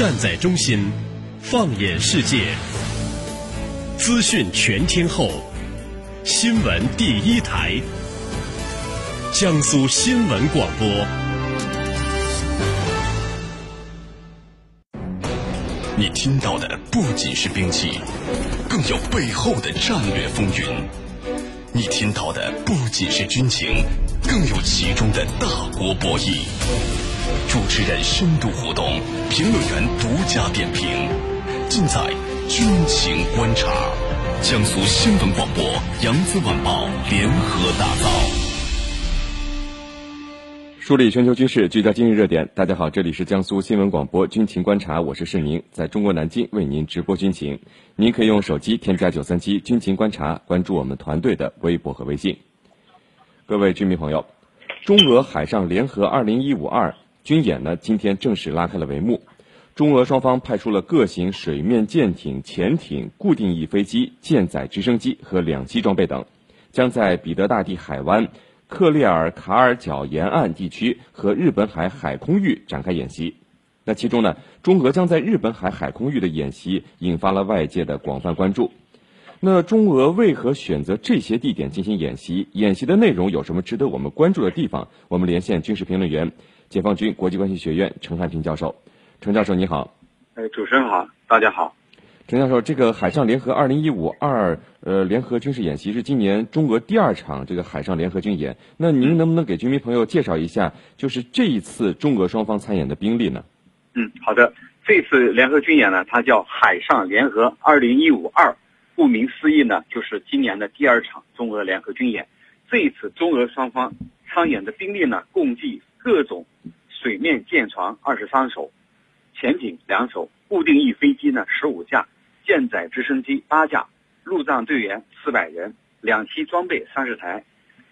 站在中心，放眼世界，资讯全天候，新闻第一台，江苏新闻广播。你听到的不仅是兵器，更有背后的战略风云；你听到的不仅是军情，更有其中的大国博弈。主持人深度互动，评论员独家点评，尽在军情观察。江苏新闻广播、扬子晚报联合打造，梳理全球军事，聚焦今日热点。大家好，这里是江苏新闻广播军情观察，我是世宁，在中国南京为您直播军情。您可以用手机添加九三七军情观察，关注我们团队的微博和微信。各位军迷朋友，中俄海上联合二零一五二。军演呢，今天正式拉开了帷幕。中俄双方派出了各型水面舰艇、潜艇、固定翼飞机、舰载直升机和两栖装备等，将在彼得大帝海湾、克列尔卡尔角沿岸地区和日本海海空域展开演习。那其中呢，中俄将在日本海海空域的演习引发了外界的广泛关注。那中俄为何选择这些地点进行演习？演习的内容有什么值得我们关注的地方？我们连线军事评论员。解放军国际关系学院陈汉平教授，陈教授你好。哎，主持人好，大家好。陈教授，这个海上联合二零一五二呃联合军事演习是今年中俄第二场这个海上联合军演，那您能不能给军迷朋友介绍一下，就是这一次中俄双方参演的兵力呢？嗯，好的。这次联合军演呢，它叫海上联合二零一五二，顾名思义呢，就是今年的第二场中俄联合军演。这一次中俄双方参演的兵力呢，共计。各种水面舰船二十三艘，潜艇两艘，固定翼飞机呢十五架，舰载直升机八架，陆战队员四百人，两栖装备三十台。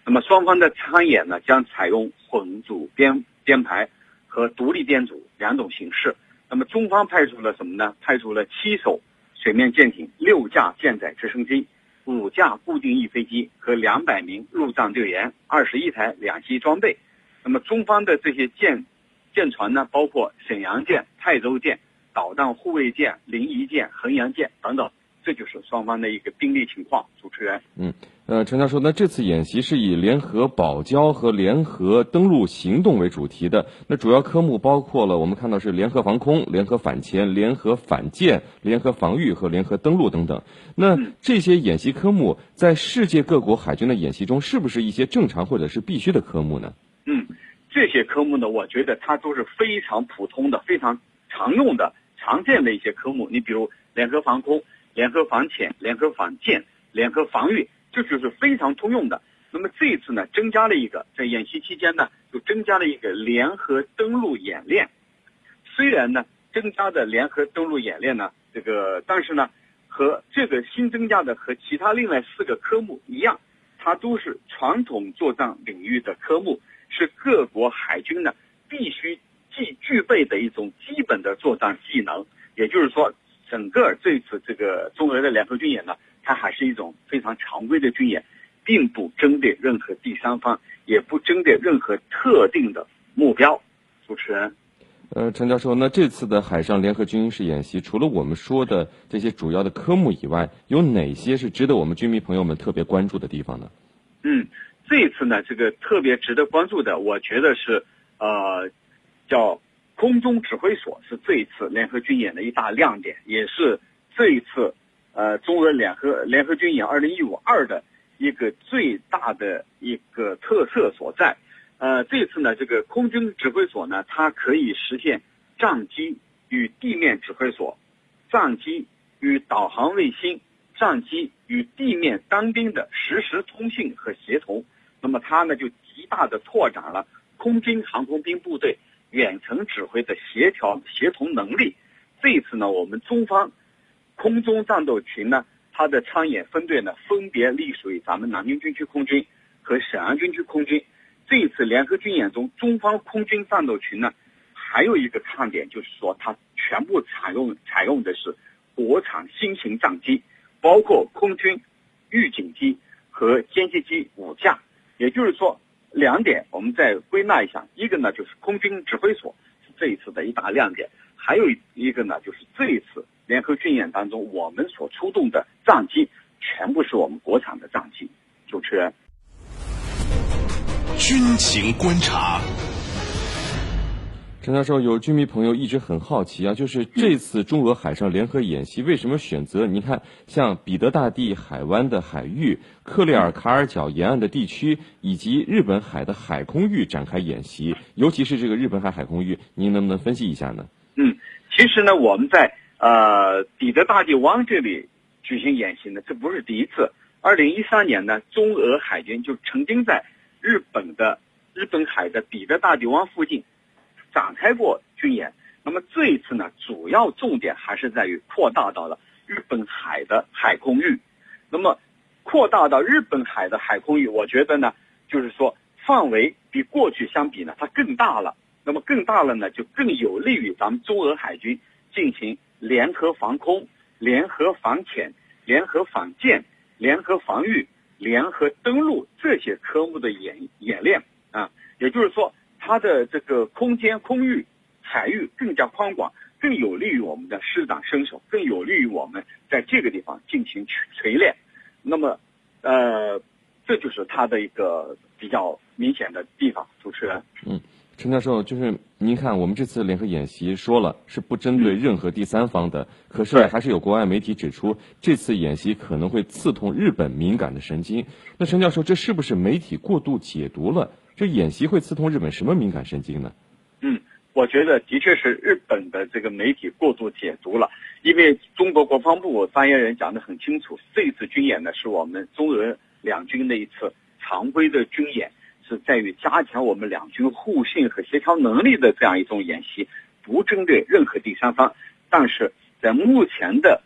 那么双方的参演呢，将采用混组编编排和独立编组两种形式。那么中方派出了什么呢？派出了七艘水面舰艇，六架舰载直升机，五架固定翼飞机和两百名陆战队员，二十一台两栖装备。那么中方的这些舰舰船呢，包括沈阳舰、泰州舰、导弹护卫舰、临沂舰、衡阳舰等等，这就是双方的一个兵力情况。主持人，嗯，呃，陈教授，那这次演习是以联合保交和联合登陆行动为主题的，那主要科目包括了我们看到是联合防空、联合反潜、联合反舰、联合防御和联合登陆等等。那这些演习科目在世界各国海军的演习中，是不是一些正常或者是必须的科目呢？这些科目呢，我觉得它都是非常普通的、非常常用的、常见的一些科目。你比如联合防空、联合防潜、联合反舰、联合防御，这就是非常通用的。那么这一次呢，增加了一个，在演习期间呢，就增加了一个联合登陆演练。虽然呢，增加的联合登陆演练呢，这个但是呢，和这个新增加的和其他另外四个科目一样，它都是传统作战领域的科目。是各国海军呢必须既具备的一种基本的作战技能，也就是说，整个这次这个中俄的联合军演呢，它还是一种非常常规的军演，并不针对任何第三方，也不针对任何特定的目标。主持人，呃，陈教授，那这次的海上联合军事演习，除了我们说的这些主要的科目以外，有哪些是值得我们军迷朋友们特别关注的地方呢？嗯。这一次呢，这个特别值得关注的，我觉得是，呃，叫空中指挥所是这一次联合军演的一大亮点，也是这一次，呃，中俄联合联合军演二零一五二的一个最大的一个特色所在。呃，这次呢，这个空军指挥所呢，它可以实现战机与地面指挥所、战机与导航卫星、战机与地面单兵的实时通信和协同。那么它呢，就极大的拓展了空军航空兵部队远程指挥的协调协同能力。这一次呢，我们中方空中战斗群呢，它的参演分队呢，分别隶属于咱们南京军区空军和沈阳军区空军。这一次联合军演中，中方空军战斗群呢，还有一个看点就是说，它全部采用采用的是国产新型战机，包括空军预警机和歼击机五架。也就是说，两点我们再归纳一下，一个呢就是空军指挥所是这一次的一大亮点，还有一个呢，就是这一次联合军演当中，我们所出动的战机全部是我们国产的战机。主持人，军情观察。陈教授，有军迷朋友一直很好奇啊，就是这次中俄海上联合演习为什么选择？你看，像彼得大帝海湾的海域、克里尔卡尔角沿岸的地区，以及日本海的海空域展开演习，尤其是这个日本海海空域，您能不能分析一下呢？嗯，其实呢，我们在呃彼得大帝湾这里举行演习呢，这不是第一次。二零一三年呢，中俄海军就曾经在日本的日本海的彼得大帝湾附近。展开过军演，那么这一次呢，主要重点还是在于扩大到了日本海的海空域。那么，扩大到日本海的海空域，我觉得呢，就是说范围比过去相比呢，它更大了。那么更大了呢，就更有利于咱们中俄海军进行联合防空、联合防潜、联合反舰、联合防御、联合登陆这些科目的演演练啊。也就是说。它的这个空间、空域、海域更加宽广，更有利于我们的施展身手，更有利于我们在这个地方进行锤炼。那么，呃，这就是它的一个比较明显的地方。主持人，嗯，陈教授，就是您看，我们这次联合演习说了是不针对任何第三方的，可是还是有国外媒体指出，这次演习可能会刺痛日本敏感的神经。那陈教授，这是不是媒体过度解读了？这演习会刺痛日本什么敏感神经呢？嗯，我觉得的确是日本的这个媒体过度解读了，因为中国国防部发言人讲得很清楚，这次军演呢是我们中俄两军的一次常规的军演，是在于加强我们两军互信和协调能力的这样一种演习，不针对任何第三方。但是在目前的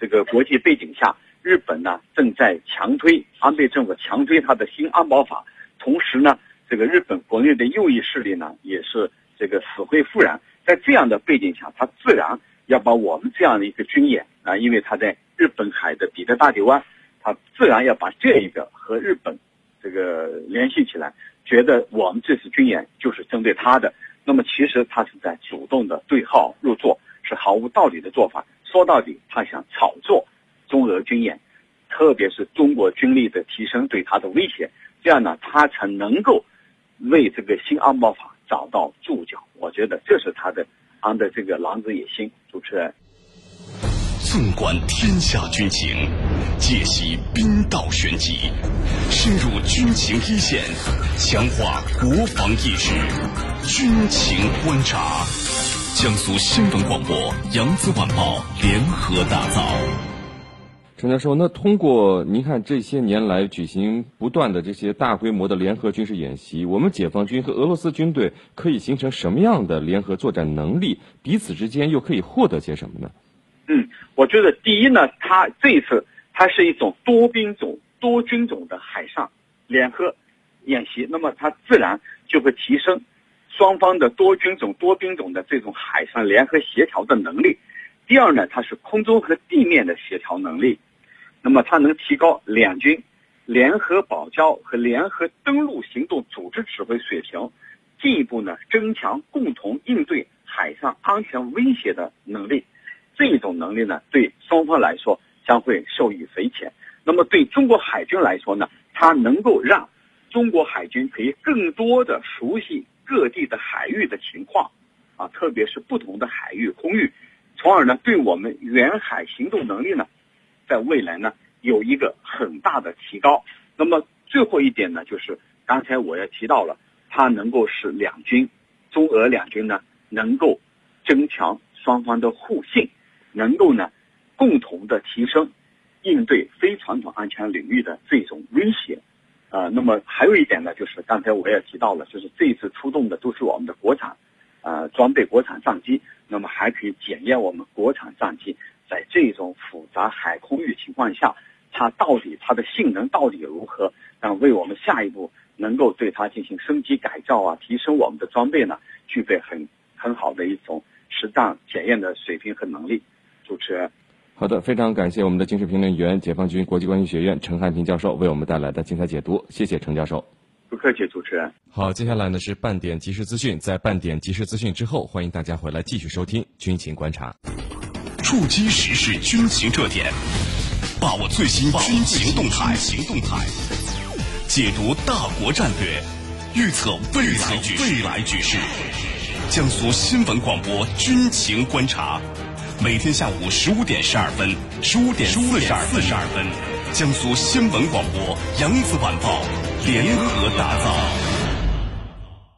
这个国际背景下，日本呢正在强推安倍政府强推他的新安保法，同时呢。这个日本国内的右翼势力呢，也是这个死灰复燃。在这样的背景下，他自然要把我们这样的一个军演啊，因为他在日本海的彼得大帝湾，他自然要把这一个和日本这个联系起来，觉得我们这次军演就是针对他的。那么其实他是在主动的对号入座，是毫无道理的做法。说到底，他想炒作中俄军演，特别是中国军力的提升对他的威胁，这样呢，他才能够。为这个新安保法找到注脚，我觉得这是他的安的这个狼子野心。主持人，纵观天下军情，解析兵道玄机，深入军情一线，强化国防意识，军情观察，江苏新闻广播、扬子晚报联合打造。陈教授，那通过您看这些年来举行不断的这些大规模的联合军事演习，我们解放军和俄罗斯军队可以形成什么样的联合作战能力？彼此之间又可以获得些什么呢？嗯，我觉得第一呢，它这一次它是一种多兵种、多军种的海上联合演习，那么它自然就会提升双方的多军种、多兵种的这种海上联合协调的能力。第二呢，它是空中和地面的协调能力。那么它能提高两军联合保交和联合登陆行动组织指挥水平，进一步呢增强共同应对海上安全威胁的能力。这种能力呢对双方来说将会受益匪浅。那么对中国海军来说呢，它能够让中国海军可以更多的熟悉各地的海域的情况，啊，特别是不同的海域空域，从而呢对我们远海行动能力呢。在未来呢，有一个很大的提高。那么最后一点呢，就是刚才我也提到了，它能够使两军，中俄两军呢，能够增强双方的互信，能够呢，共同的提升应对非传统安全领域的这种威胁。啊，那么还有一点呢，就是刚才我也提到了，就是这一次出动的都是我们的国产，呃，装备国产战机，那么还可以检验我们国产战机。在这种复杂海空域情况下，它到底它的性能到底如何？那为我们下一步能够对它进行升级改造啊，提升我们的装备呢，具备很很好的一种实战检验的水平和能力。主持人，好的，非常感谢我们的军事评论员、解放军国际关系学院陈汉平教授为我们带来的精彩解读，谢谢陈教授。不客气，主持人。好，接下来呢是半点即时资讯，在半点即时资讯之后，欢迎大家回来继续收听军情观察，触及时事军情热点，把握最新军情动态，行动态，解读大国战略，预测未来局势，未来局势。江苏新闻广播军情观察，每天下午十五点十二分，十五点四十二分，江苏新闻广播扬子晚报联合打造。